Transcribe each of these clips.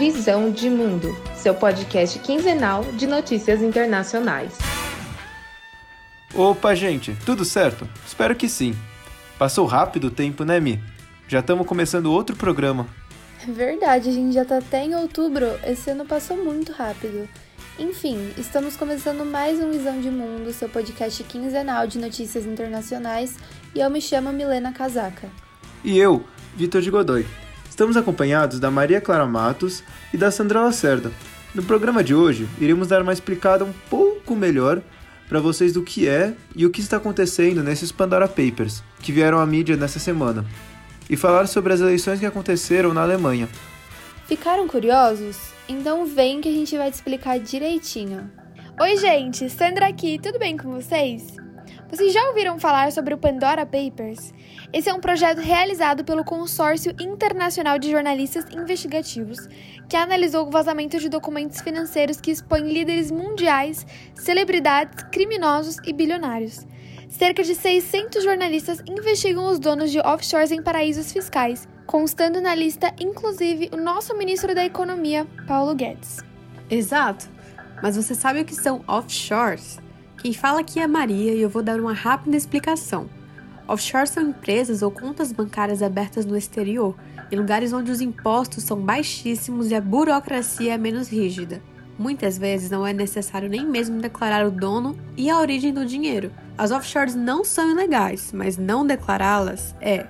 Visão de Mundo, seu podcast quinzenal de notícias internacionais. Opa, gente, tudo certo? Espero que sim. Passou rápido o tempo, né, Mi? Já estamos começando outro programa. Verdade, a gente já tá até em outubro. Esse ano passou muito rápido. Enfim, estamos começando mais um Visão de Mundo, seu podcast quinzenal de notícias internacionais, e eu me chamo Milena Casaca. E eu, Vitor de Godoy. Estamos acompanhados da Maria Clara Matos e da Sandra Lacerda. No programa de hoje, iremos dar uma explicada um pouco melhor para vocês do que é e o que está acontecendo nesses Pandora Papers, que vieram à mídia nessa semana, e falar sobre as eleições que aconteceram na Alemanha. Ficaram curiosos? Então vem que a gente vai te explicar direitinho. Oi, gente, Sandra aqui, tudo bem com vocês? Vocês já ouviram falar sobre o Pandora Papers? Esse é um projeto realizado pelo Consórcio Internacional de Jornalistas Investigativos, que analisou o vazamento de documentos financeiros que expõem líderes mundiais, celebridades, criminosos e bilionários. Cerca de 600 jornalistas investigam os donos de offshores em paraísos fiscais, constando na lista inclusive o nosso ministro da Economia, Paulo Guedes. Exato. Mas você sabe o que são offshores? Quem fala aqui é Maria e eu vou dar uma rápida explicação. Offshore são empresas ou contas bancárias abertas no exterior, em lugares onde os impostos são baixíssimos e a burocracia é menos rígida. Muitas vezes não é necessário nem mesmo declarar o dono e a origem do dinheiro. As offshores não são ilegais, mas não declará-las é.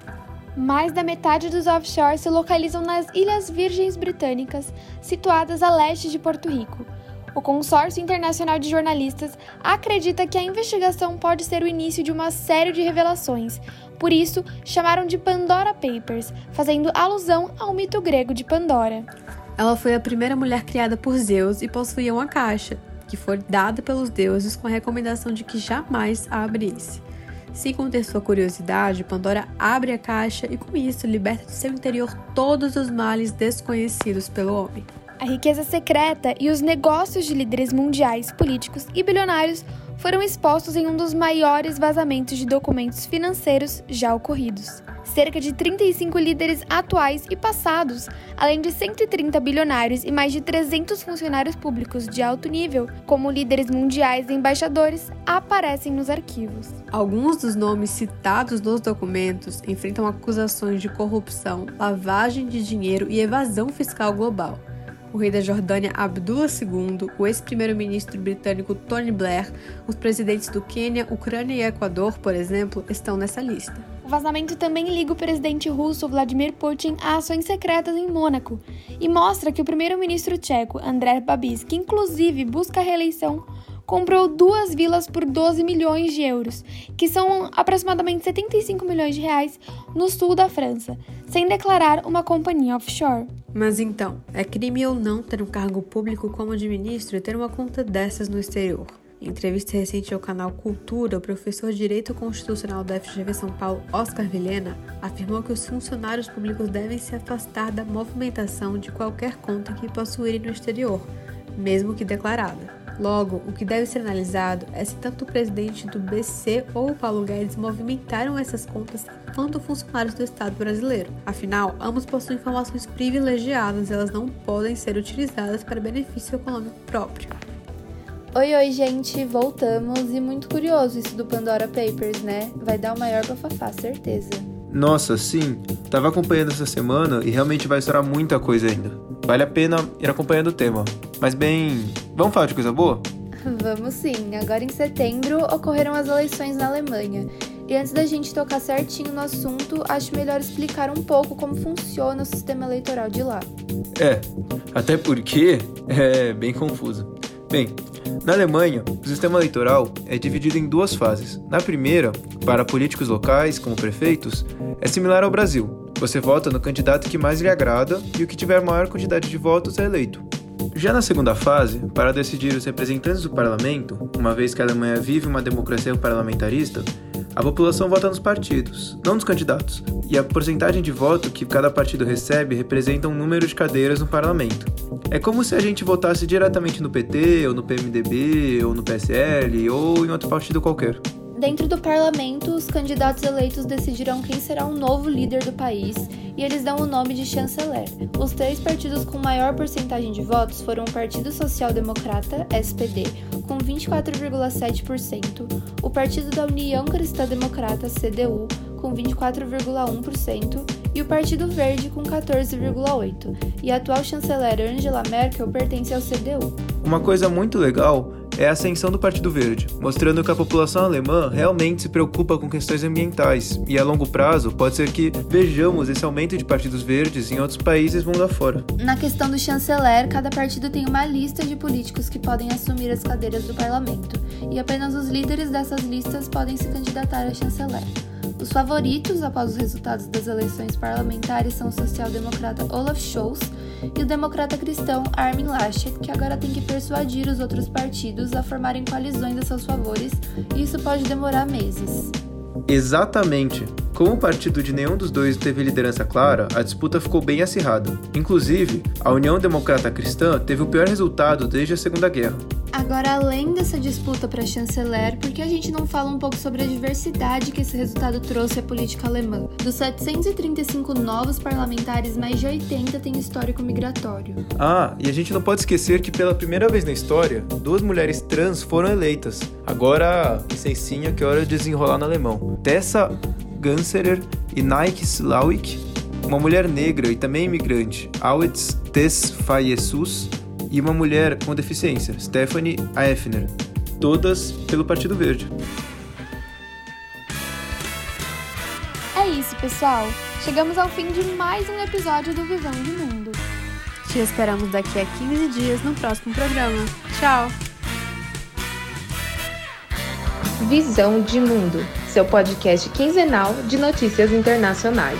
Mais da metade dos offshores se localizam nas Ilhas Virgens Britânicas, situadas a leste de Porto Rico. O Consórcio Internacional de Jornalistas acredita que a investigação pode ser o início de uma série de revelações. Por isso, chamaram de Pandora Papers, fazendo alusão ao mito grego de Pandora. Ela foi a primeira mulher criada por Zeus e possuía uma caixa, que foi dada pelos deuses com a recomendação de que jamais a abrisse. Sem conter sua curiosidade, Pandora abre a caixa e, com isso, liberta de seu interior todos os males desconhecidos pelo homem. A riqueza secreta e os negócios de líderes mundiais, políticos e bilionários foram expostos em um dos maiores vazamentos de documentos financeiros já ocorridos. Cerca de 35 líderes atuais e passados, além de 130 bilionários e mais de 300 funcionários públicos de alto nível, como líderes mundiais e embaixadores, aparecem nos arquivos. Alguns dos nomes citados nos documentos enfrentam acusações de corrupção, lavagem de dinheiro e evasão fiscal global o rei da Jordânia Abdullah II, o ex-primeiro-ministro britânico Tony Blair, os presidentes do Quênia, Ucrânia e Equador, por exemplo, estão nessa lista. O vazamento também liga o presidente russo Vladimir Putin a ações secretas em Mônaco e mostra que o primeiro-ministro tcheco André Babis, que inclusive busca a reeleição, comprou duas vilas por 12 milhões de euros, que são aproximadamente 75 milhões de reais, no sul da França, sem declarar uma companhia offshore. Mas então, é crime ou não ter um cargo público como de ministro e ter uma conta dessas no exterior? Em entrevista recente ao canal Cultura, o professor de Direito Constitucional da FGV São Paulo, Oscar Vilhena, afirmou que os funcionários públicos devem se afastar da movimentação de qualquer conta que possuírem no exterior, mesmo que declarada. Logo, o que deve ser analisado é se tanto o presidente do BC ou o Paulo Guedes movimentaram essas contas quanto funcionários do Estado brasileiro. Afinal, ambos possuem informações privilegiadas e elas não podem ser utilizadas para benefício econômico próprio. Oi, oi, gente, voltamos e muito curioso isso do Pandora Papers, né? Vai dar o maior bafafá, certeza. Nossa, sim. Tava acompanhando essa semana e realmente vai estourar muita coisa ainda. Vale a pena ir acompanhando o tema. Mas bem, vamos falar de coisa boa? Vamos sim. Agora em setembro ocorreram as eleições na Alemanha. E antes da gente tocar certinho no assunto, acho melhor explicar um pouco como funciona o sistema eleitoral de lá. É, até porque é bem confuso. Bem, na Alemanha, o sistema eleitoral é dividido em duas fases. Na primeira, para políticos locais, como prefeitos, é similar ao Brasil. Você vota no candidato que mais lhe agrada e o que tiver maior quantidade de votos é eleito. Já na segunda fase, para decidir os representantes do parlamento, uma vez que a Alemanha vive uma democracia parlamentarista, a população vota nos partidos, não nos candidatos, e a porcentagem de voto que cada partido recebe representa um número de cadeiras no parlamento. É como se a gente votasse diretamente no PT, ou no PMDB, ou no PSL, ou em outro partido qualquer. Dentro do parlamento, os candidatos eleitos decidirão quem será o novo líder do país e eles dão o nome de chanceler. Os três partidos com maior porcentagem de votos foram o Partido Social Democrata, SPD, com 24,7%, o Partido da União Cristã Democrata, CDU, com 24,1%, e o Partido Verde, com 14,8%. E a atual chanceler Angela Merkel pertence ao CDU. Uma coisa muito legal é a ascensão do Partido Verde, mostrando que a população alemã realmente se preocupa com questões ambientais e a longo prazo pode ser que vejamos esse aumento de partidos verdes em outros países mundo afora. Na questão do chanceler, cada partido tem uma lista de políticos que podem assumir as cadeiras do parlamento, e apenas os líderes dessas listas podem se candidatar a chanceler. Os favoritos após os resultados das eleições parlamentares são o social-democrata Olaf Scholz e o democrata cristão Armin Laschet, que agora tem que persuadir os outros partidos a formarem coalizões a seus favores, e isso pode demorar meses. Exatamente. Como o partido de nenhum dos dois teve liderança clara, a disputa ficou bem acirrada. Inclusive, a União Democrata Cristã teve o pior resultado desde a Segunda Guerra. Agora, além dessa disputa para chanceler, por que a gente não fala um pouco sobre a diversidade que esse resultado trouxe à política alemã? Dos 735 novos parlamentares, mais de 80 têm histórico migratório. Ah, e a gente não pode esquecer que pela primeira vez na história, duas mulheres trans foram eleitas. Agora, licencinha que é hora de desenrolar no alemão. Tessa Ganserer e Nike Slawik, uma mulher negra e também imigrante, Auetz Tess Fayesus, e uma mulher com deficiência, Stephanie Aefner, todas pelo Partido Verde. É isso, pessoal. Chegamos ao fim de mais um episódio do Visão de Mundo. Te esperamos daqui a 15 dias no próximo programa. Tchau! Visão de Mundo, seu podcast quinzenal de notícias internacionais.